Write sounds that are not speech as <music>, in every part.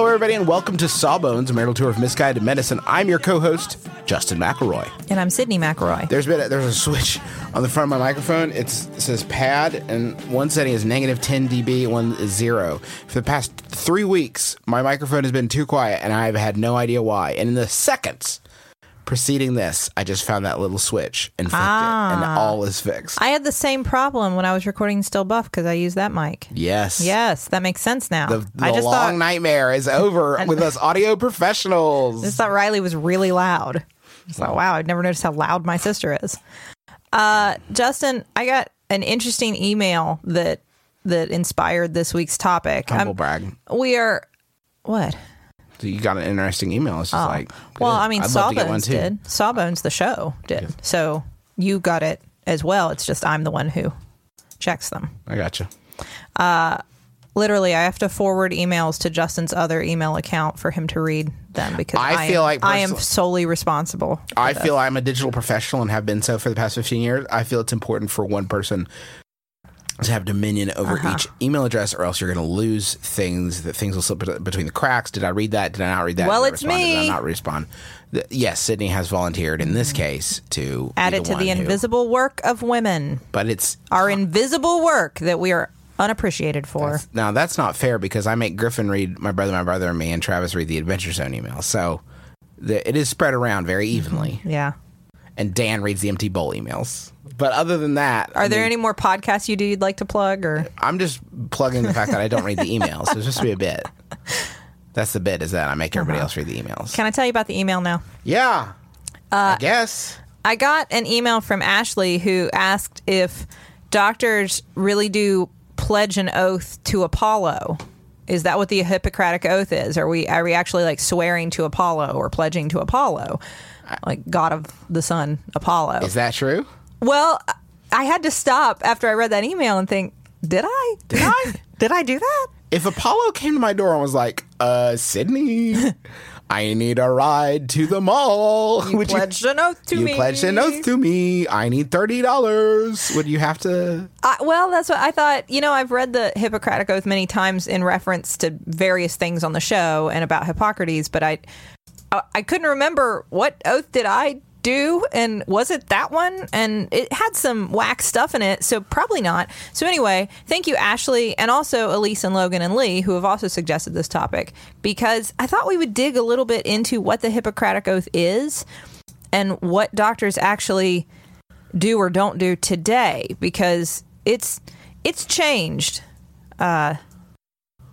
Hello, everybody, and welcome to Sawbones, a marital tour of misguided medicine. I'm your co-host, Justin McElroy. And I'm Sydnee McElroy. There's been a, there's a switch on the front of my microphone. It's, it says pad, and one setting is negative 10 dB, one is zero. For the past three weeks, my microphone has been too quiet, and I've had no idea why. And in the seconds preceding this, I just found that little switch and flicked it, and all is fixed. I had the same problem when I was recording Still Buff because I used that mic. yes. Yes, that makes sense now. The, the I just long thought nightmare is over <laughs> with us audio professionals. just thought Rileigh was really loud. So wow, I'd never noticed how loud my sister is. Uh, Justin, I got an interesting email that that inspired this week's topic. Humble I'm- brag. we are what? You got an interesting email. It's just oh. like, Oh. Well. I mean, I'd love to get one Sawbones did. Sawbones, the show, did. So you got it as well. It's just I'm the one who checks them. I got you. Uh, literally I have to forward emails to Justin's other email account for him to read them because I I, feel am, like I am solely responsible. I this. feel I'm a digital professional and have been so for the past 15 years. I feel it's important for one person to have dominion over Uh-huh. each email address, or else you're going to lose things. That things will slip between the cracks. Did I read that? Did I not read that? Well, it's respond? Did I not respond? The- yes, Sydnee has volunteered in this case to add it to the who- invisible work of women. But it's Our invisible work that we are unappreciated for. now that's not fair because I make Griffin read my brother, my brother, and me, and Travis read the Adventure Zone email. So the, it is spread around very evenly, yeah. and Dan reads the empty bowl emails. But other than that, Are I there mean- any more podcasts you do you'd like to plug or I'm just plugging the fact that I don't read the emails. So it's just to be a bit. That's the bit is that I make everybody else read the emails. can I tell you about the email now? yeah. Uh, I guess. I got an email from Ashley who asked if doctors really do pledge an oath to Apollo. Is that what the Hippocratic oath is? Are we are we actually like swearing to Apollo or pledging to Apollo, like God of the Sun, Apollo? Is that true? Well, I had to stop after I read that email and think, did I? Did I? <laughs> did I do that? If Apollo came to my door and was like, uh, Sydnee, <laughs> I need a ride to the mall. You Would pledged an oath to you me. pledged an oath to me. I need thirty dollars. Would you have to? I, well, that's what I thought. You know, I've read the Hippocratic Oath many times in reference to various things on the show and about Hippocrates, but I, I, I couldn't remember what oath did I do, and was it that one? And it had some whack stuff in it, so probably not. So anyway, thank you, Ashley, and also Elise and Logan and Lee, who have also suggested this topic, because I thought we would dig a little bit into what the Hippocratic Oath is and what doctors actually do or don't do today because it's it's changed. Uh,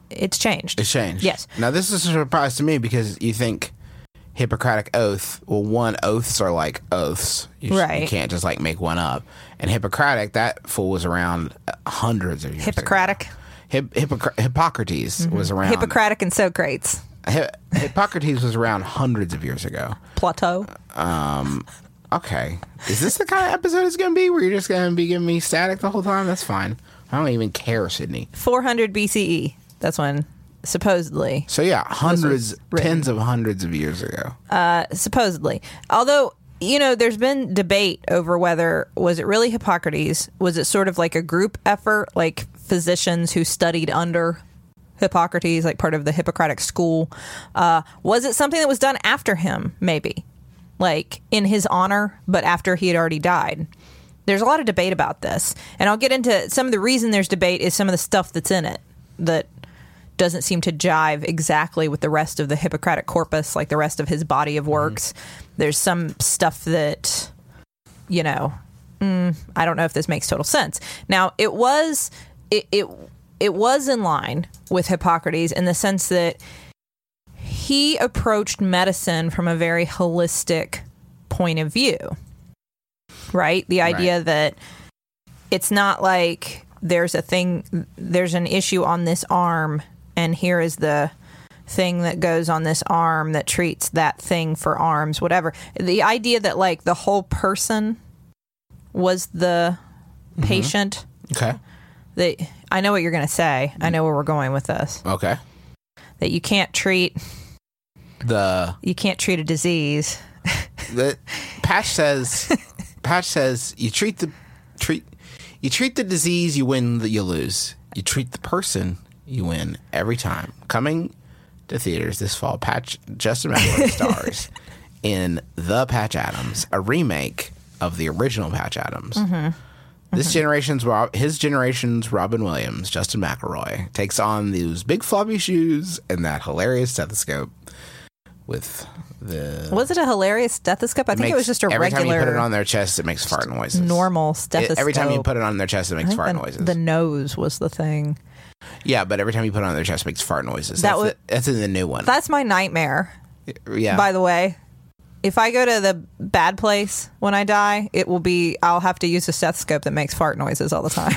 it's changed. It's changed. Yes. Now this is a surprise to me because you think Hippocratic oath. Well, one oaths are like oaths. You, just- you can't just like make one up. And Hippocratic, that fool was around uh, hundreds of years. ago. Hippocratic, Hip, Hippocra- Hippocrates mm-hmm. was around. Hippocratic, and Socrates. Hi- Hippocrates was around hundreds of years ago. Plato. Um, okay, is this the kind of episode it's going to be where you're just going to be giving me static the whole time? That's fine. I don't even care, Sydnee. 400 BCE. That's when supposedly So yeah, hundreds, tens of hundreds of years ago. Uh, supposedly. Although, you know, there's been debate over whether was it really Hippocrates? Was it sort of like a group effort, like physicians who studied under Hippocrates, like part of the Hippocratic school? Uh, was it something that was done after him, maybe? Like in his honor, but after he had already died? there's a lot of debate about this, and I'll get into some of the reason there's debate is some of the stuff that's in it that doesn't seem to jive exactly with the rest of the Hippocratic corpus, like the rest of his body of works. There's some stuff that, you know, mm, I don't know if this makes total sense. Now, it was it it, it was in line with Hippocrates in the sense that he approached medicine from a very holistic point of view. Right? The idea Right. that it's not like there's a thing there's an issue on this arm and here is the thing that goes on this arm that treats that thing for arms whatever. The idea that like the whole person was the mm-hmm. patient. Okay. that I know what you're going to say. I mm-hmm. know where we're going with this. Okay. that you can't treat The you can't treat a disease. The <laughs> patch says patch says you treat the treat you treat the disease you win That you lose. You treat the person you win every time. Coming to theaters this fall patch justin McElroy stars <laughs> in the patch adams a remake of the original patch adams. Mm-hmm. This mm-hmm. generation's Rob, his generation's Robin Williams, Justin McElroy, takes on those big floppy shoes and that hilarious stethoscope with the was it a hilarious stethoscope? I think it was just a every time you put it regular on their chest, it makes fart noises. normal It- stethoscope every time you put it on their chest, it makes fart the, noises. the nose was the thing yeah, but every time you put it on their chest, it makes fart noises. That That's, the, that's in the new one. that's my nightmare yeah, by the way if I go to the bad place when I die, it will be I'll have to use a stethoscope that makes fart noises all the time.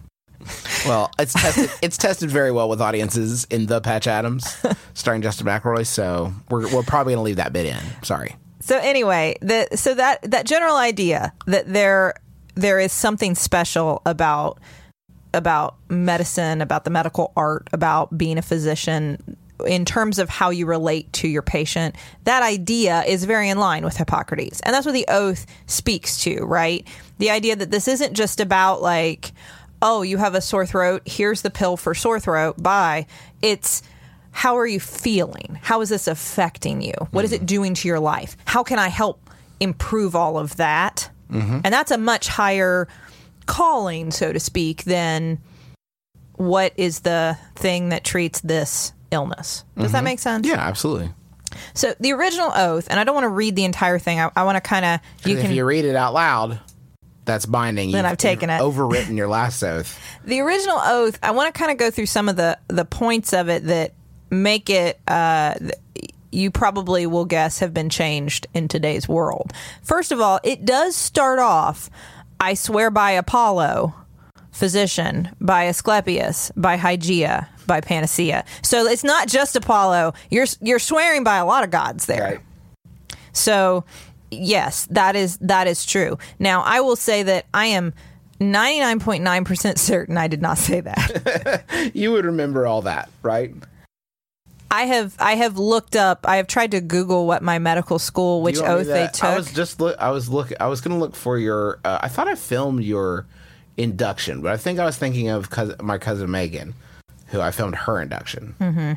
<laughs> well, it's tested. it's tested very well with audiences in the Patch Adams, <laughs> starring Justin McElroy. So we're we're probably gonna leave that bit in. Sorry. so anyway, the so that that general idea that there there is something special about about medicine, about the medical art, about being a physician in terms of how you relate to your patient, that idea is very in line with Hippocrates. And that's what the oath speaks to, right? The idea that this isn't just about like, oh, you have a sore throat, here's the pill for sore throat, bye. It's how are you feeling? How is this affecting you? What is it mm-hmm. doing to your life? How can I help improve all of that? Mm-hmm. And that's a much higher calling, so to speak, then what is the thing that treats this illness. Does that make sense? Yeah, absolutely. So the original oath, and I don't want to read the entire thing. I, I want to kind of you can. if can you read it out loud, that's binding. Then You've- I've taken it. Overwritten your last oath. <laughs> the original oath. I want to kind of go through some of the the points of it that make it. Uh, you probably will guess have been changed in today's world. First of all, it does start off. I swear by Apollo, physician, by Asclepius, by Hygeia, by Panacea. So it's not just Apollo. You're you're swearing by a lot of gods there. So, yes, that is that is true. Now, I will say that I am 99.9% certain I did not say that. <laughs> You would remember all that, right? I have I have looked up, I have tried to Google what my medical school which oath they to- took. I was just look. I was look. I was gonna look for your. Uh, I thought I filmed your induction, but I think I was thinking of cousin, my cousin Megan, who I filmed her induction. Hmm.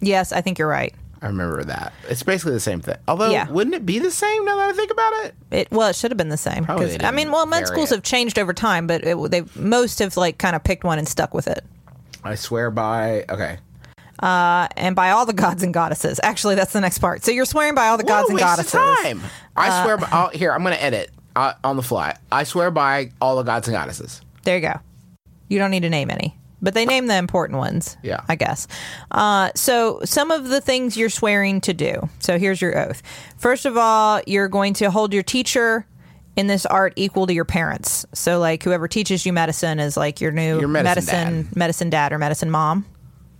yes, I think you're right. I remember that. It's basically the same thing. Although, Yeah. wouldn't it be the same now that I think about it? It well, it should have been the same. Probably I mean, well, med schools it. have changed over time, but they most have like kind of picked one and stuck with it. I swear by. Okay. And by all the gods and goddesses. Actually, that's the next part. So you're swearing by all the gods What and a waste goddesses. of time. I swear by. I'll, here, I'm gonna edit uh, on the fly. I swear by all the gods and goddesses. There you go. You don't need to name any, but they name the important ones. Yeah. I guess. Uh, so some of the things you're swearing to do. So here's your oath. First of all, you're going to hold your teacher in this art equal to your parents. So like whoever teaches you medicine is like your new Your medicine medicine medicine dad or medicine mom.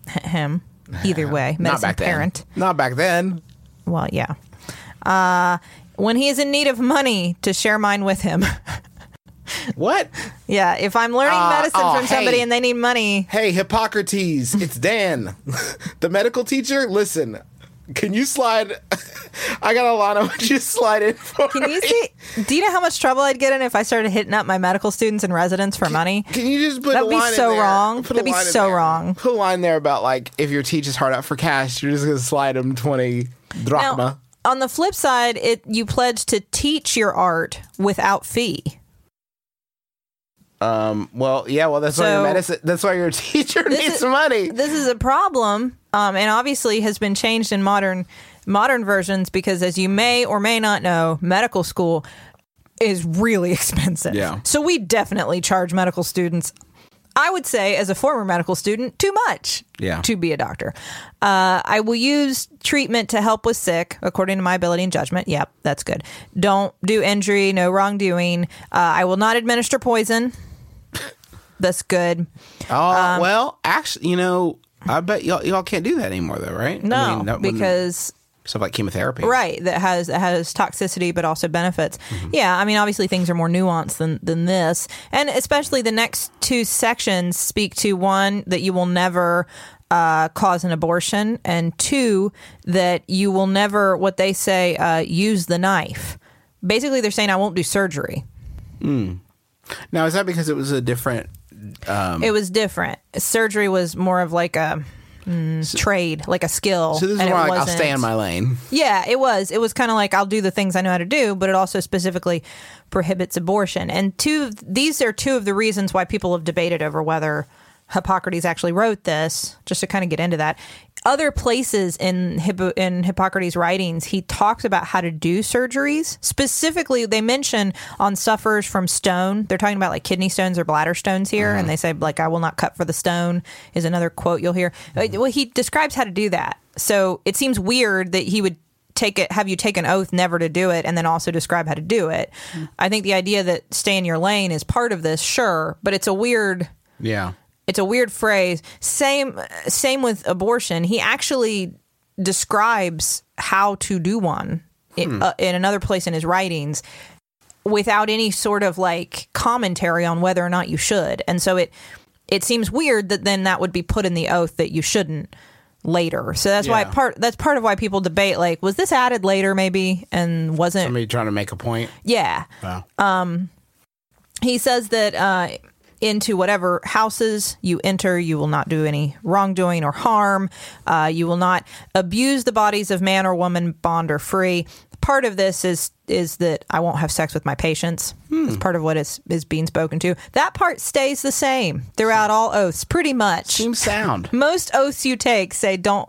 <laughs> Him. Either way, Not medicine back parent. then. Not back then. Well, yeah. Uh, when he is in need of money, to share mine with him. <laughs> What? yeah, if I'm learning Uh, medicine oh, from somebody hey. and they need money, Hey, Hippocrates, it's Dan, <laughs> the medical teacher. Listen, can you slide? <laughs> I got a lot of you slide in for Can you me. see? Do you know how much trouble I'd get in if I started hitting up my medical students and residents for money? Can you just put That'd a be line in so there? wrong. Put a That'd be line in so there. wrong. Put a line there about like if your teacher's hard out for cash, you're just gonna slide them twenty drachma. On the flip side, it you pledge to teach your art without fee. Um, well, yeah, well, that's why your medicine. That's why your <laughs> teacher needs is- money. This is a problem, um, and obviously has been changed in modern modern versions because, as you may or may not know, medical school is really <laughs> expensive. Yeah. So we definitely charge medical students. I would say, as a former medical student, too much. Yeah. To be a doctor, uh, I will use treatment to help with sick, according to my ability and judgment. Yep, that's good. Don't do injury, no wrongdoing. Uh, I will not administer poison. That's good. Oh, Um, well, actually, you know, I bet y'all, y'all can't do that anymore, though, right? I No, mean, that because stuff like chemotherapy, right that has that has toxicity but also benefits yeah i mean obviously things are more nuanced than than this and especially the next two sections speak to one that you will never uh, cause an abortion and two that you will never what they say uh, use the knife basically they're saying i won't do surgery Now, is that because it was a different? It was different surgery was more of like a mm, trade like a skill So this is like I'll stay in my lane. Yeah, it was. It was kind of like I'll do the things I know how to do, but it also specifically prohibits abortion. And two, these are two of the reasons why people have debated over whether Hippocrates actually wrote this. Just to kind of get into that, other places in Hippo, in Hippocrates' writings, he talks about how to do surgeries. Specifically, they mention on sufferers from stone. They're talking about like kidney stones or bladder stones here, and they say like "I will not cut for the stone" is another quote you'll hear. Uh, Well, he describes how to do that. So it seems weird that he would take it have you take an oath never to do it and then also describe how to do it. I think the idea that stay in your lane is part of this, sure, but it's a weird Yeah. It's a weird phrase. Same same with abortion. He actually describes how to do one in, uh, in another place in his writings without any sort of like commentary on whether or not you should. And so it it seems weird that then that would be put in the oath that you shouldn't later. So that's why part that's part of why people debate like was this added later maybe and wasn't Somebody trying to make a point. yeah Wow. he says that uh, into whatever houses you enter, you will not do any wrongdoing or harm. Uh, you will not abuse the bodies of man or woman, bond or free. Part of this is is that I won't have sex with my patients. It's part of what is is being spoken to. That part stays the same throughout all oaths, pretty much. Seems sound. <laughs> Most oaths you take say don't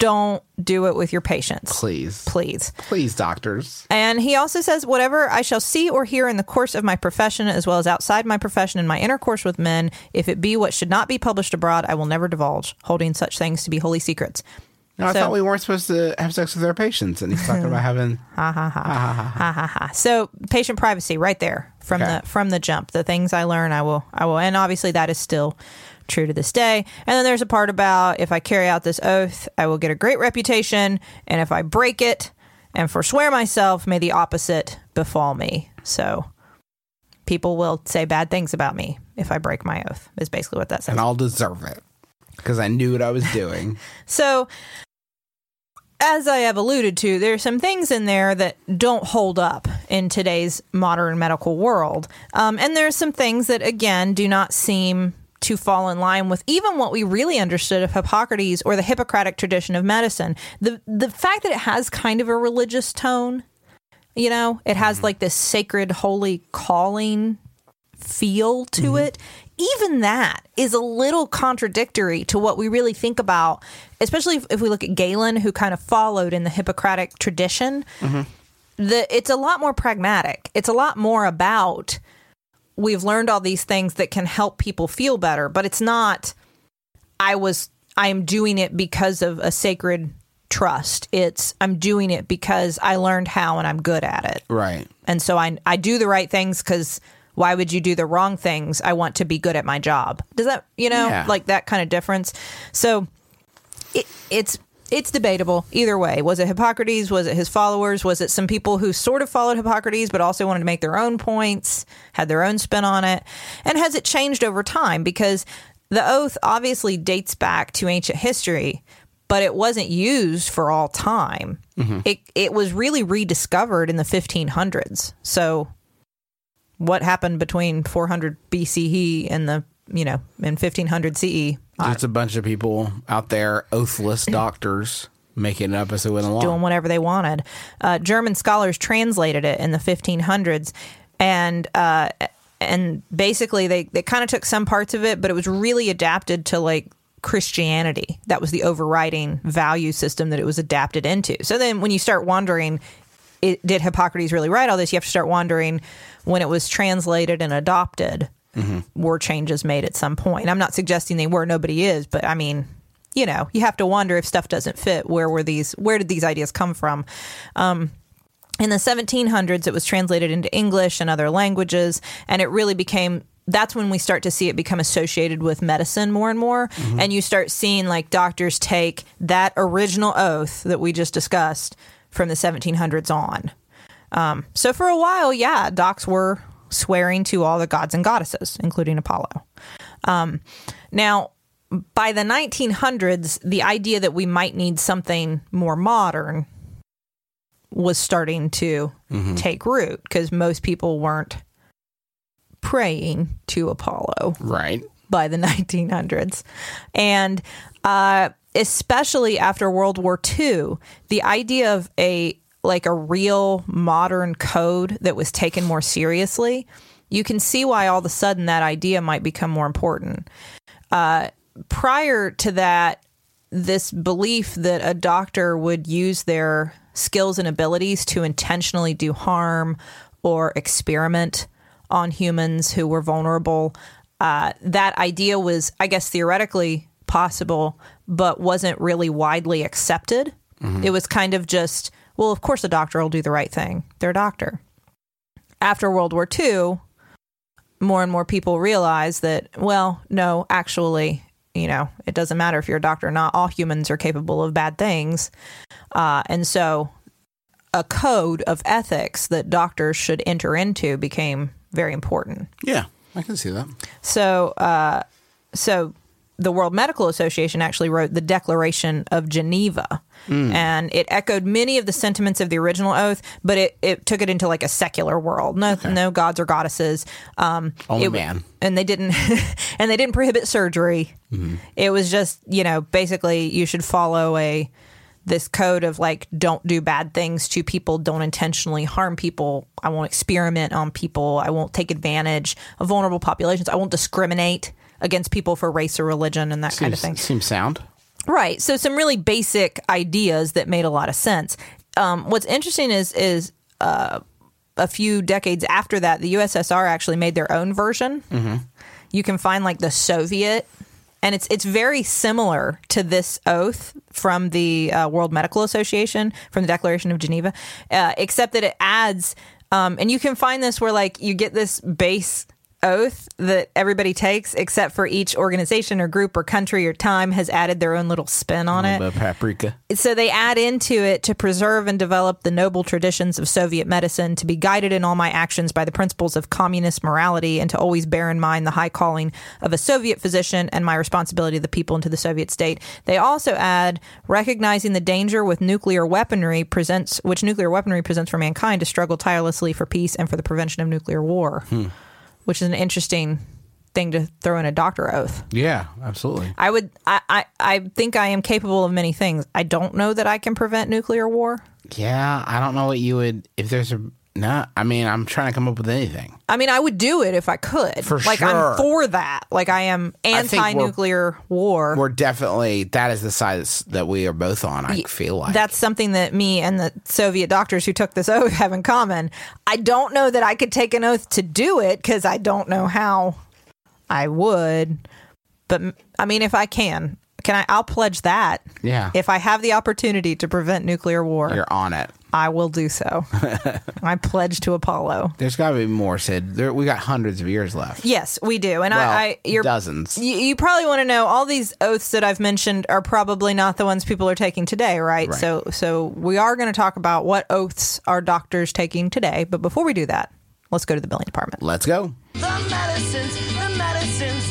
don't do it with your patients. Please. Please. Please, doctors. And he also says, whatever I shall see or hear in the course of my profession, as well as outside my profession in my intercourse with men, if it be what should not be published abroad, I will never divulge, holding such things to be holy secrets. No, I So- thought we weren't supposed to have sex with our patients, and he's talking about <laughs> having. Ha ha ha ha ha ha ha! So patient privacy, right there from Okay. the from the jump. The things I learn, I will, I will, and obviously that is still true to this day. And then there's a part about if I carry out this oath, I will get a great reputation, and if I break it and forswear myself, may the opposite befall me. So people will say bad things about me if I break my oath. Is basically what that says. and I'll deserve it because I knew what I was doing. <laughs> So, as I have alluded to, there's some things in there that don't hold up in today's modern medical world. Um, and there's some things that, again, do not seem to fall in line with even what we really understood of Hippocrates or the Hippocratic tradition of medicine. The, the fact that it has kind of a religious tone, you know, it has mm-hmm. like this sacred, holy calling feel to mm-hmm. it, even that is a little contradictory to what we really think about, especially if, if we look at Galen, who kind of followed in the Hippocratic tradition. Mm-hmm. The, it's a lot more pragmatic. It's a lot more about we've learned all these things that can help people feel better, but it's not I was I am doing it because of a sacred trust. It's I'm doing it because I learned how and I'm good at it Right. and so I I do the right things because why would you do the wrong things? I want to be good at my job. Does that you know Yeah. like that kind of difference? So it, it's it's debatable either way. Was it Hippocrates? Was it his followers? Was it some people who sort of followed Hippocrates but also wanted to make their own points, had their own spin on it? And has it changed over time? Because the oath obviously dates back to ancient history, but it wasn't used for all time. Mm-hmm. It it was really rediscovered in the 1500s. So what happened between 400 BCE and the you know in 1500 CE? Just a bunch of people out there, oathless <clears throat> doctors, making it up as they went along. doing whatever they wanted. Uh, German scholars translated it in the 1500s, and uh, and basically they they kind of took some parts of it, but it was really adapted to like Christianity. That was the overriding value system that it was adapted into. So then when you start wondering, it, did Hippocrates really write all this? You have to start wondering when it was translated and adopted, were changes made at some point? I'm not suggesting they were, nobody is, but I mean, you know, you have to wonder if stuff doesn't fit. Where were these? Where did these ideas come from? Um, in the 1700s, it was translated into English and other languages, and it really became. That's when we start to see it become associated with medicine more and more, and you start seeing like doctors take that original oath that we just discussed from the 1700s on. Um, so for a while, yeah, docs were swearing to all the gods and goddesses, including Apollo. Um, now, by the 1900s, the idea that we might need something more modern was starting to take root because most people weren't praying to Apollo Right. by the <laughs> 1900s. And uh, especially after World War II, the idea of a like a real modern code that was taken more seriously, you can see why all of a sudden that idea might become more important. Uh, prior to that, this belief that a doctor would use their skills and abilities to intentionally do harm or experiment on humans who were vulnerable, uh, that idea was, I guess, theoretically possible, but wasn't really widely accepted. It was kind of just, well, of course, a doctor will do the right thing. They're a doctor. After World War II, more and more people realize that, well, no, actually, you know, it doesn't matter if you're a doctor or not. All humans are capable of bad things. Uh, and so a code of ethics that doctors should enter into became very important. Yeah, I can see that. So, uh, so the World Medical Association actually wrote the Declaration of Geneva, and it echoed many of the sentiments of the original oath, but it, it took it into like a secular world. No, no gods or goddesses. Um, Only it- man. and they didn't, <laughs> and they didn't prohibit surgery. It was just you know basically you should follow a this code of like don't do bad things to people don't intentionally harm people i won't experiment on people i won't take advantage of vulnerable populations i won't discriminate against people for race or religion and that kind of thing seems sound. Right. So some really basic ideas that made a lot of sense. Um, what's interesting is is uh, a few decades after that, the USSR actually made their own version. You can find like the Soviet, and it's it's very similar to this oath from the uh, World Medical Association from the Declaration of Geneva, uh, except that it adds. Um, and you can find this where like you get this base oath that everybody takes, except for each organization or group or country or time has added their own little spin on it. Paprika. So they add into it to preserve and develop the noble traditions of Soviet medicine, to be guided in all my actions by the principles of communist morality, and to always bear in mind the high calling of a Soviet physician and my responsibility to the people and to the Soviet state. They also add recognizing the danger with nuclear weaponry presents, which nuclear weaponry presents for mankind, to struggle tirelessly for peace and for the prevention of nuclear war, hmm. Which is an interesting thing to throw in a doctor oath. Yeah, absolutely. I would. I, I. I think I am capable of many things. I don't know that I can prevent nuclear war. Yeah, I don't know what you would if there's a no. I mean, I'm trying to come up with anything. I mean, I would do it if I could. For like sure. I'm for that. Like I am anti-nuclear war. We're definitely that is the side that we are both on. I feel like That's something that me and the Soviet doctors who took this <laughs> oath have in common. I don't know that I could take an oath to do it because I don't know how I would. But I mean, if I can, can I? I'll pledge that. Yeah. If I have the opportunity to prevent nuclear war, you're on it. I will do so. <laughs> I pledge to Apollo. There's got to be more, Sid. There, we got hundreds of years left. Yes, we do. And Well, I, I you're dozens. You, you probably want to know all these oaths that I've mentioned are probably not the ones people are taking today, right? Right. So so we are going to talk about what oaths are doctors taking today, but before we do that, let's go to the billing department. Let's go. The medicines, the medicines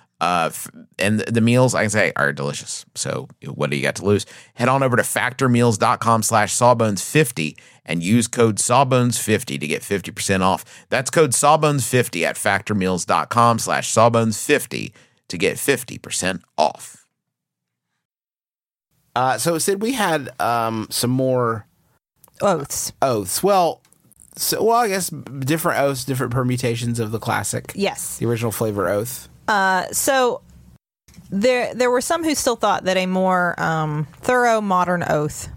Uh, f- and the, the meals, I can say, are delicious. So what do you got to lose? Head on over to factormeals.com slash sawbones50 and use code sawbones50 to get 50% off. That's code sawbones50 at factormeals.com slash sawbones50 to get 50% off. Uh, so Sid, we had um, some more Oaths. oaths. Well, so well, I guess different oaths, different permutations of the classic, Yes. the original flavor oath. So there there were some who still thought that a more um, thorough modern oath,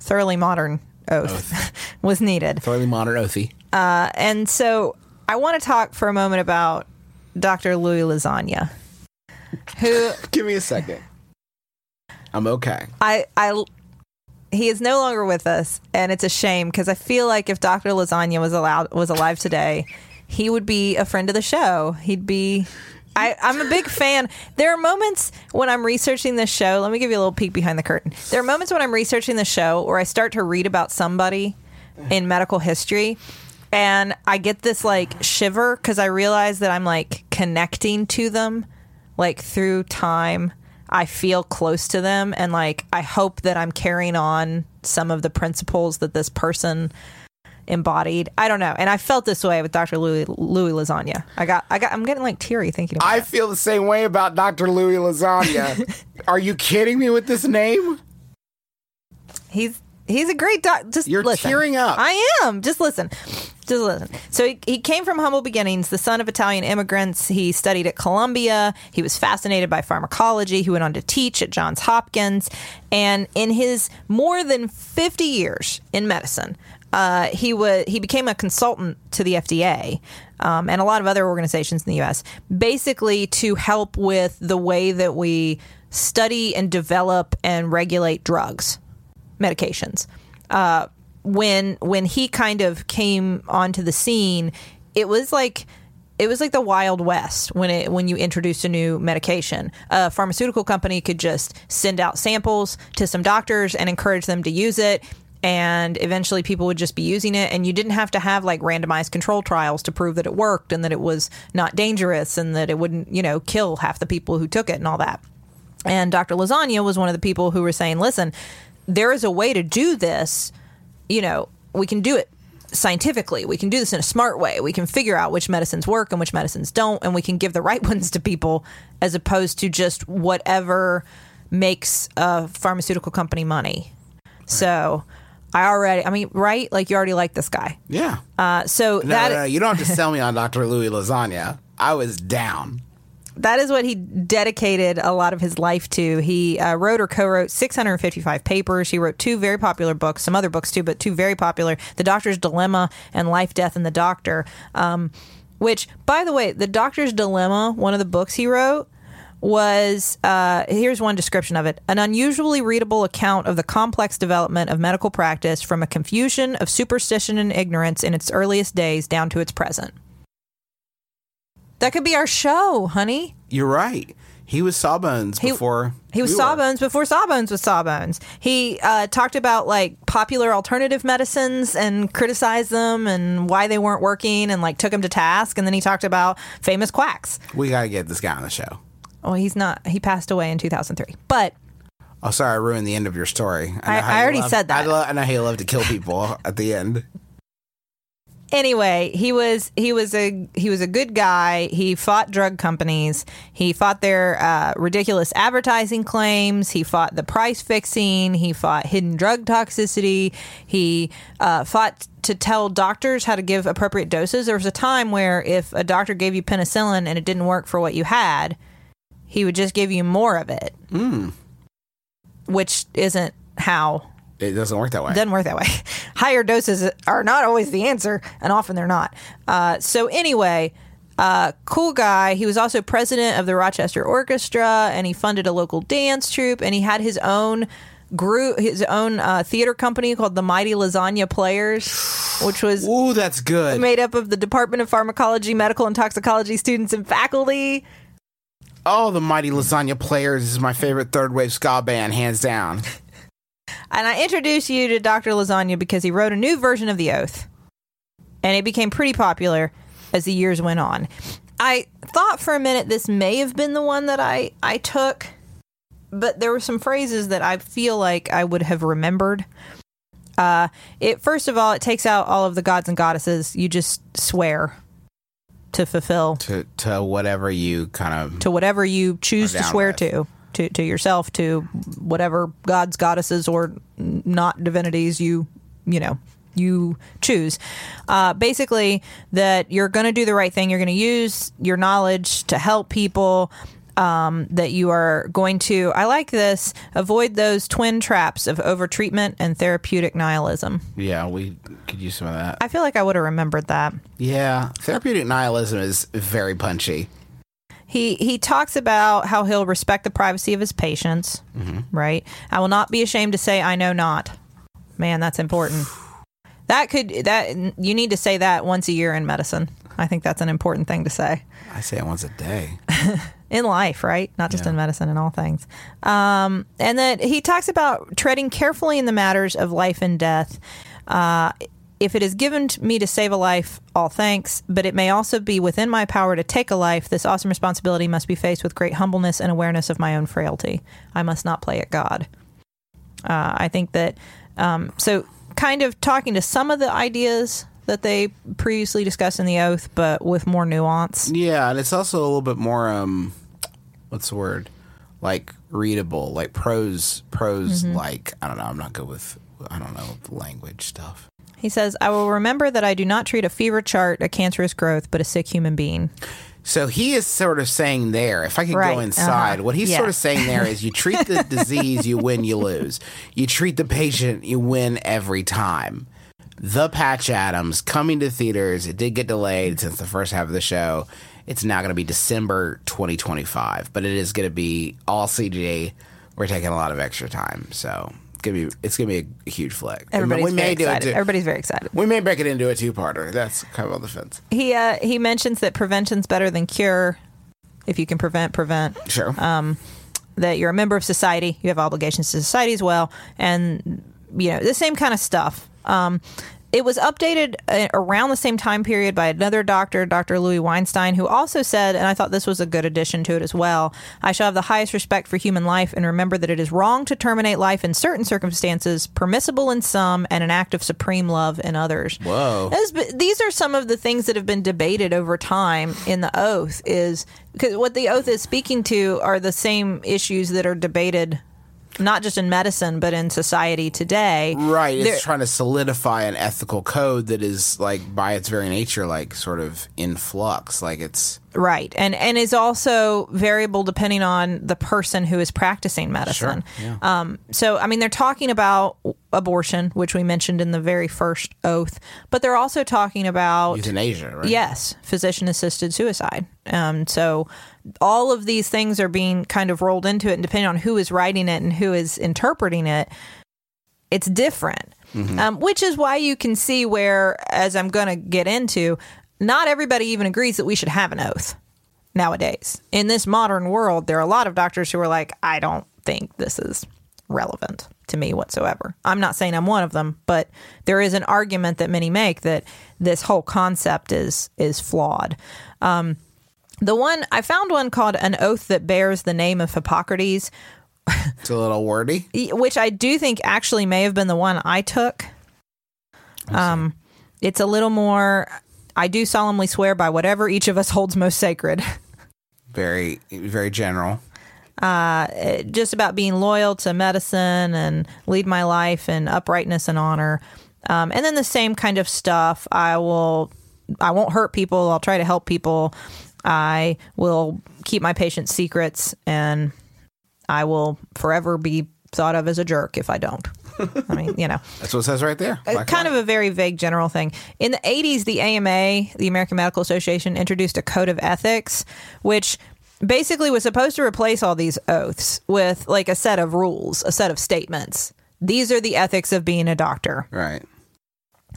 thoroughly modern oath, <laughs> was needed. Thoroughly modern oathy. And so I want to talk for a moment about Dr. Louis Lasagna, who <laughs> Give me a second. I'm okay. I I he is no longer with us, and it's a shame because I feel like if Dr. Lasagna was allowed was alive today, he would be a friend of the show. He'd be. I, I'm a big fan. There are moments when I'm researching this show. Let me give you a little peek behind the curtain. There are moments when I'm researching the show where I start to read about somebody in medical history, and I get this like shiver because I realize that I'm like connecting to them, like through time. I feel close to them, and like I hope that I'm carrying on some of the principles that this person embodied. I don't know, and I felt this way with Dr. Louis Louis Lasagna. I got, I got, I'm getting like teary thinking about I it. feel the same way about Dr. Louis Lasagna. <laughs> Are you kidding me with this name? He's he's a great doc. Just You're listen. tearing up. I am. Just listen. Just listen. So he, he came from humble beginnings, the son of Italian immigrants. He studied at Columbia. He was fascinated by pharmacology. He went on to teach at Johns Hopkins. And in his more than 50 years in medicine, uh, he was he became a consultant to the FDA um, and a lot of other organizations in the U.S. basically to help with the way that we study and develop and regulate drugs medications. Uh, when when he kind of came onto the scene, it was like it was like the wild west when it when you introduced a new medication. A pharmaceutical company could just send out samples to some doctors and encourage them to use it. And eventually, people would just be using it, and you didn't have to have like randomized control trials to prove that it worked and that it was not dangerous and that it wouldn't, you know, kill half the people who took it and all that. And Dr. Lasagna was one of the people who were saying, listen, there is a way to do this. You know, we can do it scientifically. We can do this in a smart way. We can figure out which medicines work and which medicines don't, and we can give the right <laughs> ones to people as opposed to just whatever makes a pharmaceutical company money. So I already, I mean, right? Like you already like this guy. Yeah. Uh, so no, that no, no, you don't have to sell me on <laughs> Dr. Louis Lasagna. I was down. that is what he dedicated a lot of his life to. He uh, wrote or co-wrote 655 papers. He wrote two very popular books, some other books too, but two very popular: "The Doctor's Dilemma" and "Life, Death, and the Doctor." Um, which, by the way, "The Doctor's Dilemma," one of the books he wrote, was uh, here's one description of it: an unusually readable account of the complex development of medical practice from a confusion of superstition and ignorance in its earliest days down to its present. That could be our show, honey. You're right. He was Sawbones He- before. He was we were. Sawbones before Sawbones was Sawbones. He uh, talked about like popular alternative medicines and criticized them and why they weren't working and like took them to task. And then he talked about famous quacks. We got to get this guy on the show. Well, he's not. He passed away in 2003. But Oh, sorry, I ruined the end of your story. know I- I already love- said that. I, lo- I know how you love to kill people <laughs> at the end. anyway, he was he was a he was a good guy. He fought drug companies. He fought their uh, ridiculous advertising claims. He fought the price fixing. He fought hidden drug toxicity. He uh, fought to tell doctors how to give appropriate doses. There was a time where if a doctor gave you penicillin and it didn't work for what you had, he would just give you more of it, which isn't how It doesn't work that way. doesn't work that way. <laughs> Higher doses are not always the answer, and often they're not. Uh, so anyway, uh, cool guy. He was also president of the Rochester Orchestra, and he funded a local dance troupe, and he had his own group, his own uh, theater company called the Mighty Lasagna Players, which was Ooh, that's good. made up of the Department of Pharmacology, Medical and Toxicology students and faculty. Oh, the Mighty Lasagna Players is my favorite third wave ska band, hands down. And I introduce you to Dr. Lasagna because he wrote a new version of The Oath. And it became pretty popular as the years went on. I thought for a minute this may have been the one that I, I took, but there were some phrases that I feel like I would have remembered. Uh, it first of all, it takes out all of the gods and goddesses. You just swear to fulfill To to whatever you kind of to whatever you choose to swear with. to, to to yourself, to whatever gods, goddesses, or not divinities you you know you choose. Uh, basically, that you're going to do the right thing. You're going to use your knowledge to help people. Um, that you are going to, I like this, avoid those twin traps of overtreatment and therapeutic nihilism. yeah, we could use some of that. I feel like I would have remembered that. Yeah, therapeutic nihilism is very punchy. He he talks about how he'll respect the privacy of his patients. Right. I will not be ashamed to say I know not. Man, that's important. That could that you need to say that once a year in medicine. I think that's an important thing to say I say it once a day. <laughs> in life, right? Not just in medicine, in all things. Um, and that he talks about treading carefully in the matters of life and death. Uh, if it is given to me to save a life, all thanks, but it may also be within my power to take a life. This awesome responsibility must be faced with great humbleness and awareness of my own frailty. I must not play at God. Uh, I think that, um, so kind of talking to some of the ideas that they previously discussed in the oath, but with more nuance. Yeah, and it's also a little bit more um what's the word? Like readable, like prose prose like I don't know, I'm not good with I don't know, language stuff. He says, I will remember that I do not treat a fever chart a cancerous growth, but a sick human being. So he is sort of saying there, if I could Right, go inside, uh-huh, what he's yeah. sort of saying there is you treat the <laughs> disease, you win, you lose. You treat the patient, you win every time. The Patch Adams coming to theaters. It did get delayed since the first half of the show. It's now going to be December 2025, but it is going to be all CG. We're taking a lot of extra time, so it's gonna be it's gonna be a huge flick. Everybody's we very may do excited. Too. Everybody's very excited. We may break it into a two-parter. That's kind of on the fence. He uh, he mentions that prevention's better than cure. If you can prevent, prevent. Sure. Um, that you're a member of society, you have obligations to society as well, and you know the same kind of stuff. Um, it was updated uh, around the same time period by another doctor, Dr. Louis Weinstein, who also said, and I thought this was a good addition to it as well I shall have the highest respect for human life and remember that it is wrong to terminate life in certain circumstances, permissible in some, and an act of supreme love in others. Whoa. As- these are some of the things that have been debated over time in the oath is because what the oath is speaking to are the same issues that are debated not just in medicine but in society today Right. It's trying to solidify an ethical code that is like by its very nature, like sort of in flux. Like it's right and and is also variable depending on the person who is practicing medicine um, so i mean they're talking about abortion which we mentioned in the very first oath but they're also talking about euthanasia, right? Yes, physician assisted suicide. Um, so all of these things are being kind of rolled into it, and depending on who is writing it and who is interpreting it, it's different. Um, which is why you can see where, as I'm going to get into, not everybody even agrees that we should have an oath nowadays. In this modern world, there are a lot of doctors who are like, I don't think this is relevant to me whatsoever. I'm not saying I'm one of them, but there is an argument that many make that this whole concept is is flawed. Um, the one I found one called an oath that bears the name of Hippocrates, It's a little wordy. <laughs> which I do think actually may have been the one I took. Um, it's a little more. I do solemnly swear by whatever each of us holds most sacred. <laughs> Very, very general. just about being loyal to medicine and lead my life in uprightness and honor. Um, and then the same kind of stuff. I will, I won't hurt people. I'll try to help people. I will keep my patients' secrets, and I will forever be thought of as a jerk if I don't. I mean, you know, <laughs> That's what it says right there. uh, kind of a very vague general thing. In the 80s, the AMA, the American Medical Association, introduced a code of ethics, which basically was supposed to replace all these oaths with like a set of rules, a set of statements. These are the ethics of being a doctor. right.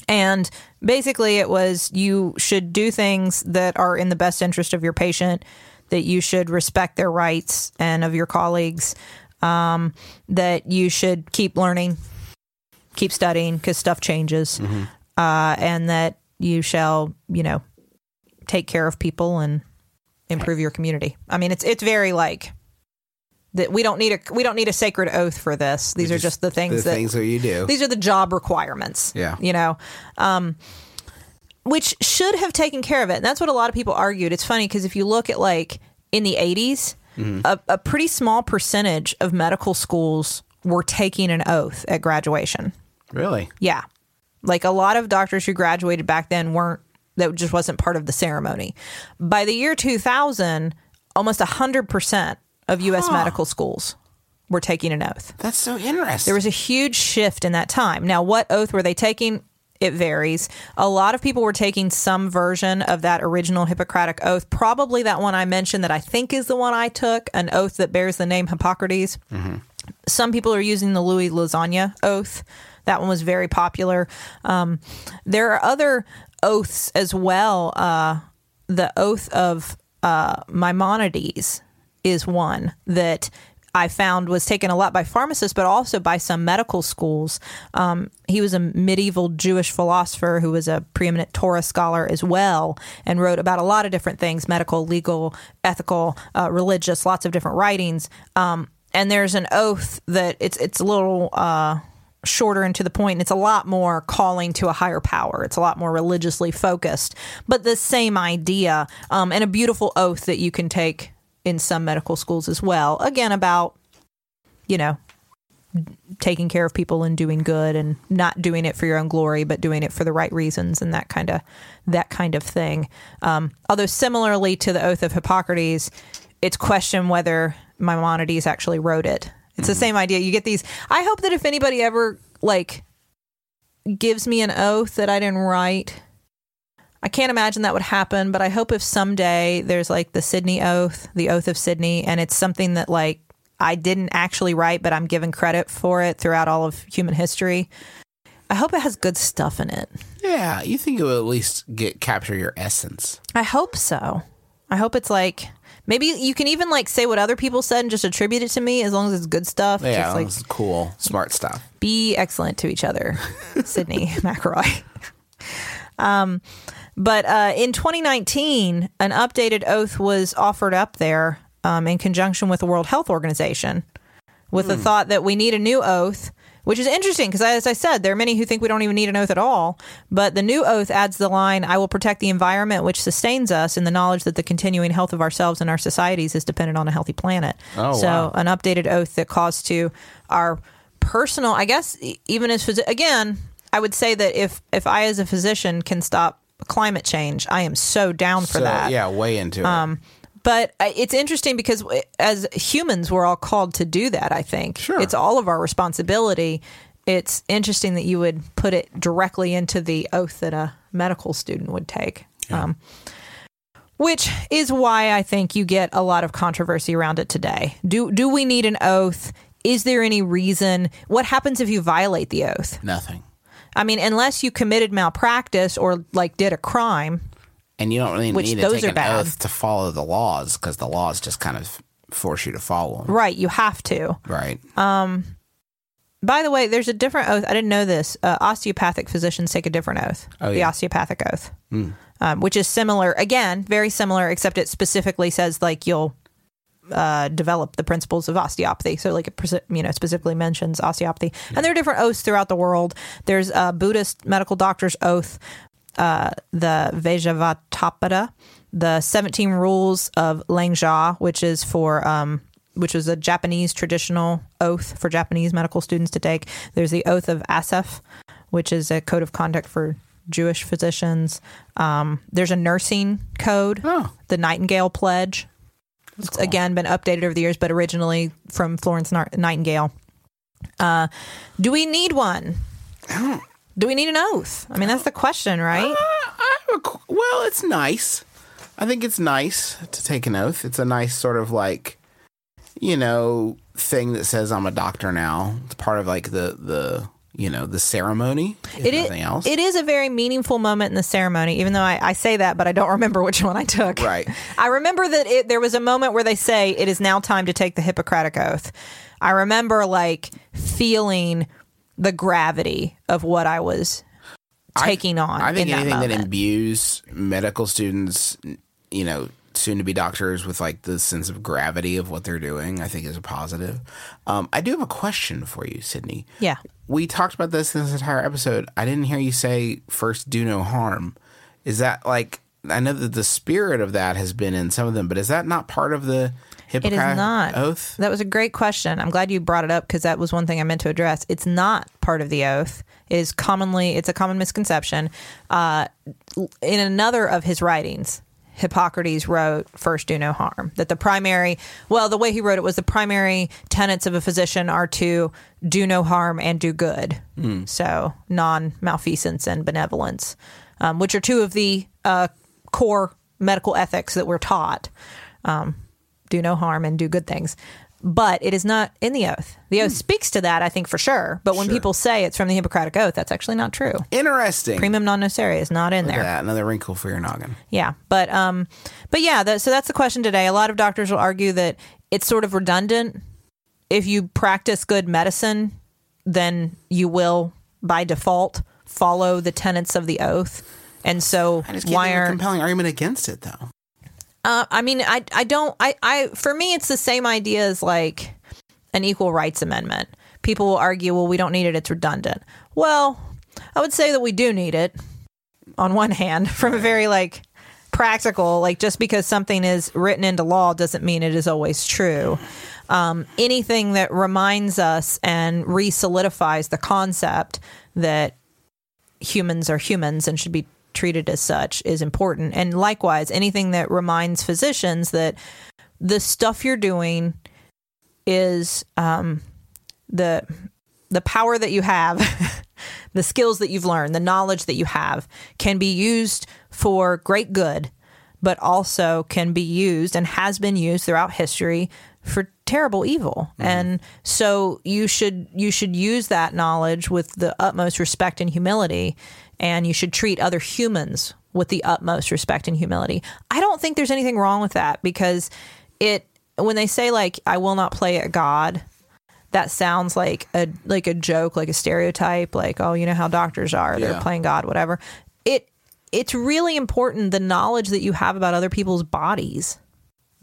And basically, it was you should do things that are in the best interest of your patient, that you should respect their rights and of your colleagues, um, that you should keep learning, keep studying because stuff changes, uh, and that you shall, you know, take care of people and improve your community. I mean, it's it's very like that. We don't need a we don't need a sacred oath for this. These are just the things the that things that you do. these are the job requirements. Yeah. You know, um, which should have taken care of it. And that's what a lot of people argued. It's funny because if you look at like in the 80s, a, a pretty small percentage of medical schools were taking an oath at graduation. really? Yeah. Like a lot of doctors who graduated back then weren't, that just wasn't part of the ceremony. By the year 2000, almost 100% of U.S. medical schools were taking an oath. That's so interesting. There was a huge shift in that time. Now, what oath were they taking? It varies. A lot of people were taking some version of that original Hippocratic oath, probably that one I mentioned that I think is the one I took, an oath that bears the name Hippocrates. Some people are using the Louis Lasagna oath. That one was very popular. Um, there are other oaths as well. Uh, the oath of uh, Maimonides is one that I found was taken a lot by pharmacists, but also by some medical schools. Um, he was a medieval Jewish philosopher who was a preeminent Torah scholar as well, and wrote about a lot of different things medical, legal, ethical, uh, religious, lots of different writings. Um, and there's an oath that it's it's a little. Uh, shorter and to the point and it's a lot more calling to a higher power it's a lot more religiously focused but the same idea um, and a beautiful oath that you can take in some medical schools as well. Again about you know taking care of people and doing good and not doing it for your own glory but doing it for the right reasons and that kind of that kind of thing. Um, although similarly to the oath of hippocrates it's question whether maimonides actually wrote it. It's the same idea. You get these i hope that if anybody ever like gives me an oath that i didn't write I can't imagine that would happen, but I hope if someday there's like the Sydnee oath, the oath of Sydnee, and it's something that like I didn't actually write, but I'm given credit for it throughout all of human history. I hope it has good stuff in it. Yeah, you think it will at least get capture your essence. I hope so. I hope it's like maybe you can even like say what other people said and just attribute it to me as long as it's good stuff. Yeah, just like cool, smart stuff. be excellent to each other, <laughs> Sydnee <laughs> McElroy. <laughs> Um, But uh, in 2019, an updated oath was offered up there um, in conjunction with the World Health Organization with the thought that we need a new oath, which is interesting because, as I said, there are many who think we don't even need an oath at all. But the new oath adds the line I will protect the environment which sustains us in the knowledge that the continuing health of ourselves and our societies is dependent on a healthy planet. Oh, so, wow. an updated oath that calls to our personal, I guess, even as, again, I would say that if, if I, as a physician, can stop climate change, I am so down for So, that. yeah, way into it. But uh, it's interesting because as humans, we're all called to do that, I think. Sure. It's all of our responsibility. It's interesting that you would put it directly into the oath that a medical student would take. Um, which is why I think you get a lot of controversy around it today. Do do we need an oath? Is there any reason? What happens if you violate the oath? Nothing. I mean, unless you committed malpractice or like did a crime, And you don't really Which need to those take are an bad. oath to follow the laws because the laws just kind of force you to follow them. right? You have to. Right. Um, By the way, there's a different oath. I didn't know this. Uh, osteopathic physicians take a different oath, Oh, the yeah. osteopathic oath, um, which is similar. Again, very similar, except it specifically says like you'll uh, develop the principles of osteopathy. So, like it you know specifically mentions osteopathy, and there are different oaths throughout the world. There's a Buddhist medical doctor's oath, uh, the Vajravatampada, the 17 rules of Langjia, which is for um, which was a Japanese traditional oath for Japanese medical students to take. There's the oath of Asaf, which is a code of conduct for Jewish physicians. Um, there's a nursing code, Oh. the Nightingale Pledge. It's again been updated over the years, but originally from Florence Nightingale. Uh, do we need one? Do we need an oath? I mean, that's the question, right? A well, it's nice. I think it's nice to take an oath. It's a nice sort of like, you know, thing that says I'm a doctor now. It's part of like the the you know the ceremony. If It is, nothing else. it is a very meaningful moment in the ceremony, even though I, I say that, but I don't <laughs> remember which one I took. Right. <laughs> I remember that it, there was a moment where they say it is now time to take the Hippocratic Oath. I remember like feeling the gravity of what I was taking on. I think in that anything that moment. imbues medical students, you know, soon to be doctors with like the sense of gravity of what they're doing, I think is a positive. Um, I do have a question for you, Sydnee. Yeah. We talked about this in this entire episode. I didn't hear you say first do no harm. Is that like I know that the spirit of that has been in some of them, but is that not part of the It Hippocratic is not. oath? That was a great question. I'm glad you brought it up because that was one thing I meant to address. It's not part of the oath. It is commonly it's a common misconception. Uh, in another of his writings, Hippocrates wrote, First do no harm. That the primary, well, the way he wrote it was the primary tenets of a physician are to do no harm and do good. So, non malfeasance and benevolence, um, which are two of the uh, core medical ethics that we're taught. Um, do no harm and do good things. But it is not in the oath. The oath speaks to that, I think, for sure. But when Sure. people say it's from the Hippocratic Oath, that's actually not true. Interesting. Primum non nocere is not in Look there. that, another wrinkle for your noggin. Yeah, but um, but yeah, that, so that's the question today. A lot of doctors will argue that it's sort of redundant. If you practice good medicine, then you will, by default, follow the tenets of the oath. And so, I just can't why are compelling argument against it though. Uh, I mean, I I don't I I for me it's the same idea as like an equal rights amendment. People will argue, well, we don't need it; it's redundant. Well, I would say that we do need it. On one hand, <laughs> from a very like practical, like just because something is written into law doesn't mean it is always true. Um, anything that reminds us and re-solidifies the concept that humans are humans and should be treated as such is important. And likewise, anything that reminds physicians that the stuff you're doing is um, the the power that you have, <laughs> the skills that you've learned, the knowledge that you have can be used for great good, but also can be used and has been used throughout history for terrible evil. And so you should you should use that knowledge with the utmost respect and humility and you should treat other humans with the utmost respect and humility. I don't think there's anything wrong with that because it when they say like I will not play at God, that sounds like a like a joke, like a stereotype, like oh, you know how doctors are, they're Yeah. playing God, whatever. It it's really important the knowledge that you have about other people's bodies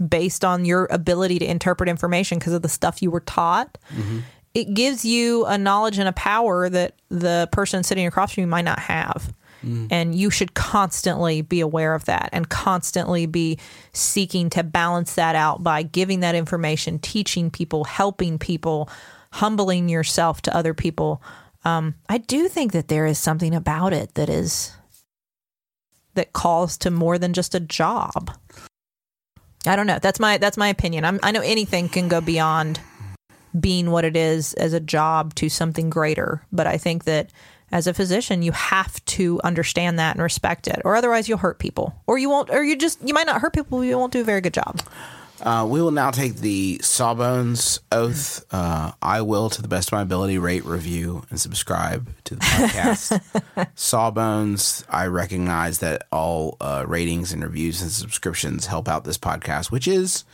based on your ability to interpret information because of the stuff you were taught. Mm-hmm. It gives you a knowledge and a power that the person sitting across from you might not have. And you should constantly be aware of that and constantly be seeking to balance that out by giving that information, teaching people, helping people, humbling yourself to other people. Um, I do think that there is something about it that is that calls to more than just a job. I don't know. That's my that's my opinion. I'm, I know anything can go beyond being what it is as a job to something greater, but I think that as a physician, you have to understand that and respect it, or otherwise you'll hurt people, or you won't, or you just you might not hurt people, but you won't do a very good job. Uh, we will now take the Sawbones oath. Uh, I will, to the best of my ability, rate, review, and subscribe to the podcast. <laughs> Sawbones, I recognize that all uh, ratings and reviews and subscriptions help out this podcast, which is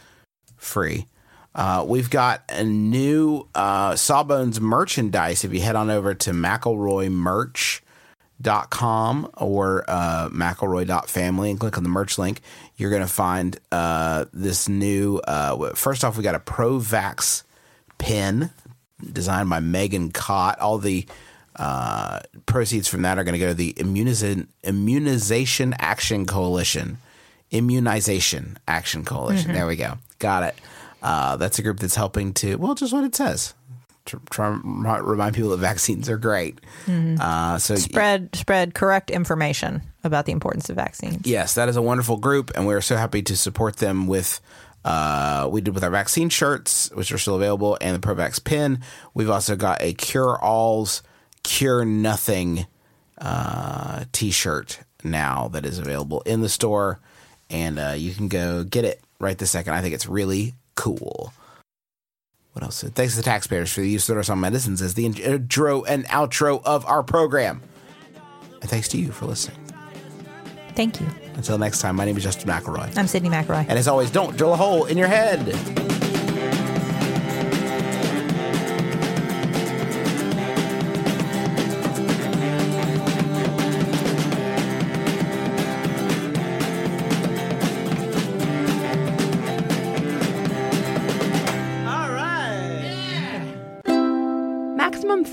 free. Uh, we've got a new uh, Sawbones merchandise. If you head on over to McElroymerch.com or uh, McElroy.family and click on the merch link, you're going to find uh, this new. Uh, first off, we got a ProVax pin designed by Megan Cott. All the uh, proceeds from that are going to go to the Immunization, Immunization Action Coalition. Immunization Action Coalition. There we go. Got it. Uh, that's a group that's helping to, well, just what it says. Tr- Try remi- remind people that vaccines are great. Uh, so Spread spread correct information about the importance of vaccines. Yes, that is a wonderful group, and we're so happy to support them with. Uh, we did with our vaccine shirts, which are still available, and the Provax pin. We've also got a Cure All's Cure Nothing uh, T-shirt now that is available in the store, and uh, you can go get it right this second. I think it's really cool. What else? Thanks to the taxpayers for the use of our song medicines as the er, intro and outro of our program, and thanks to you for listening. Thank you. Until next time, my name is Justin McElroy. I'm Sydnee McElroy. And as always, don't drill a hole in your head.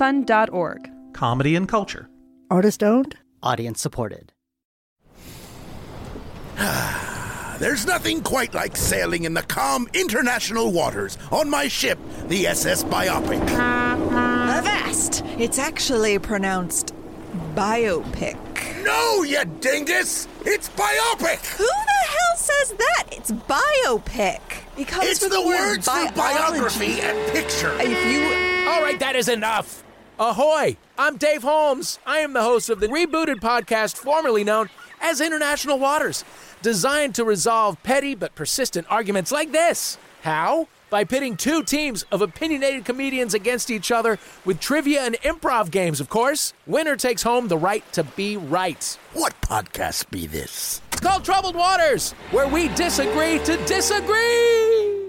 MaximumFun.org. comedy and culture. Artist owned? Audience supported. <sighs> There's nothing quite like sailing in the calm international waters on my ship, the SS Biopic. Avast! It's actually pronounced biopic. No, you dingus! It's biopic! Who the hell says that? It's biopic. It comes It's from the word words for biography and picture. If you All right, that is enough. Ahoy! I'm Dave Holmes. I am the host of the rebooted podcast formerly known as International Waters, designed to resolve petty but persistent arguments like this. How? By pitting two teams of opinionated comedians against each other with trivia and improv games, of course. Winner takes home the right to be right. What podcast be this? It's called Troubled Waters, where we disagree to disagree.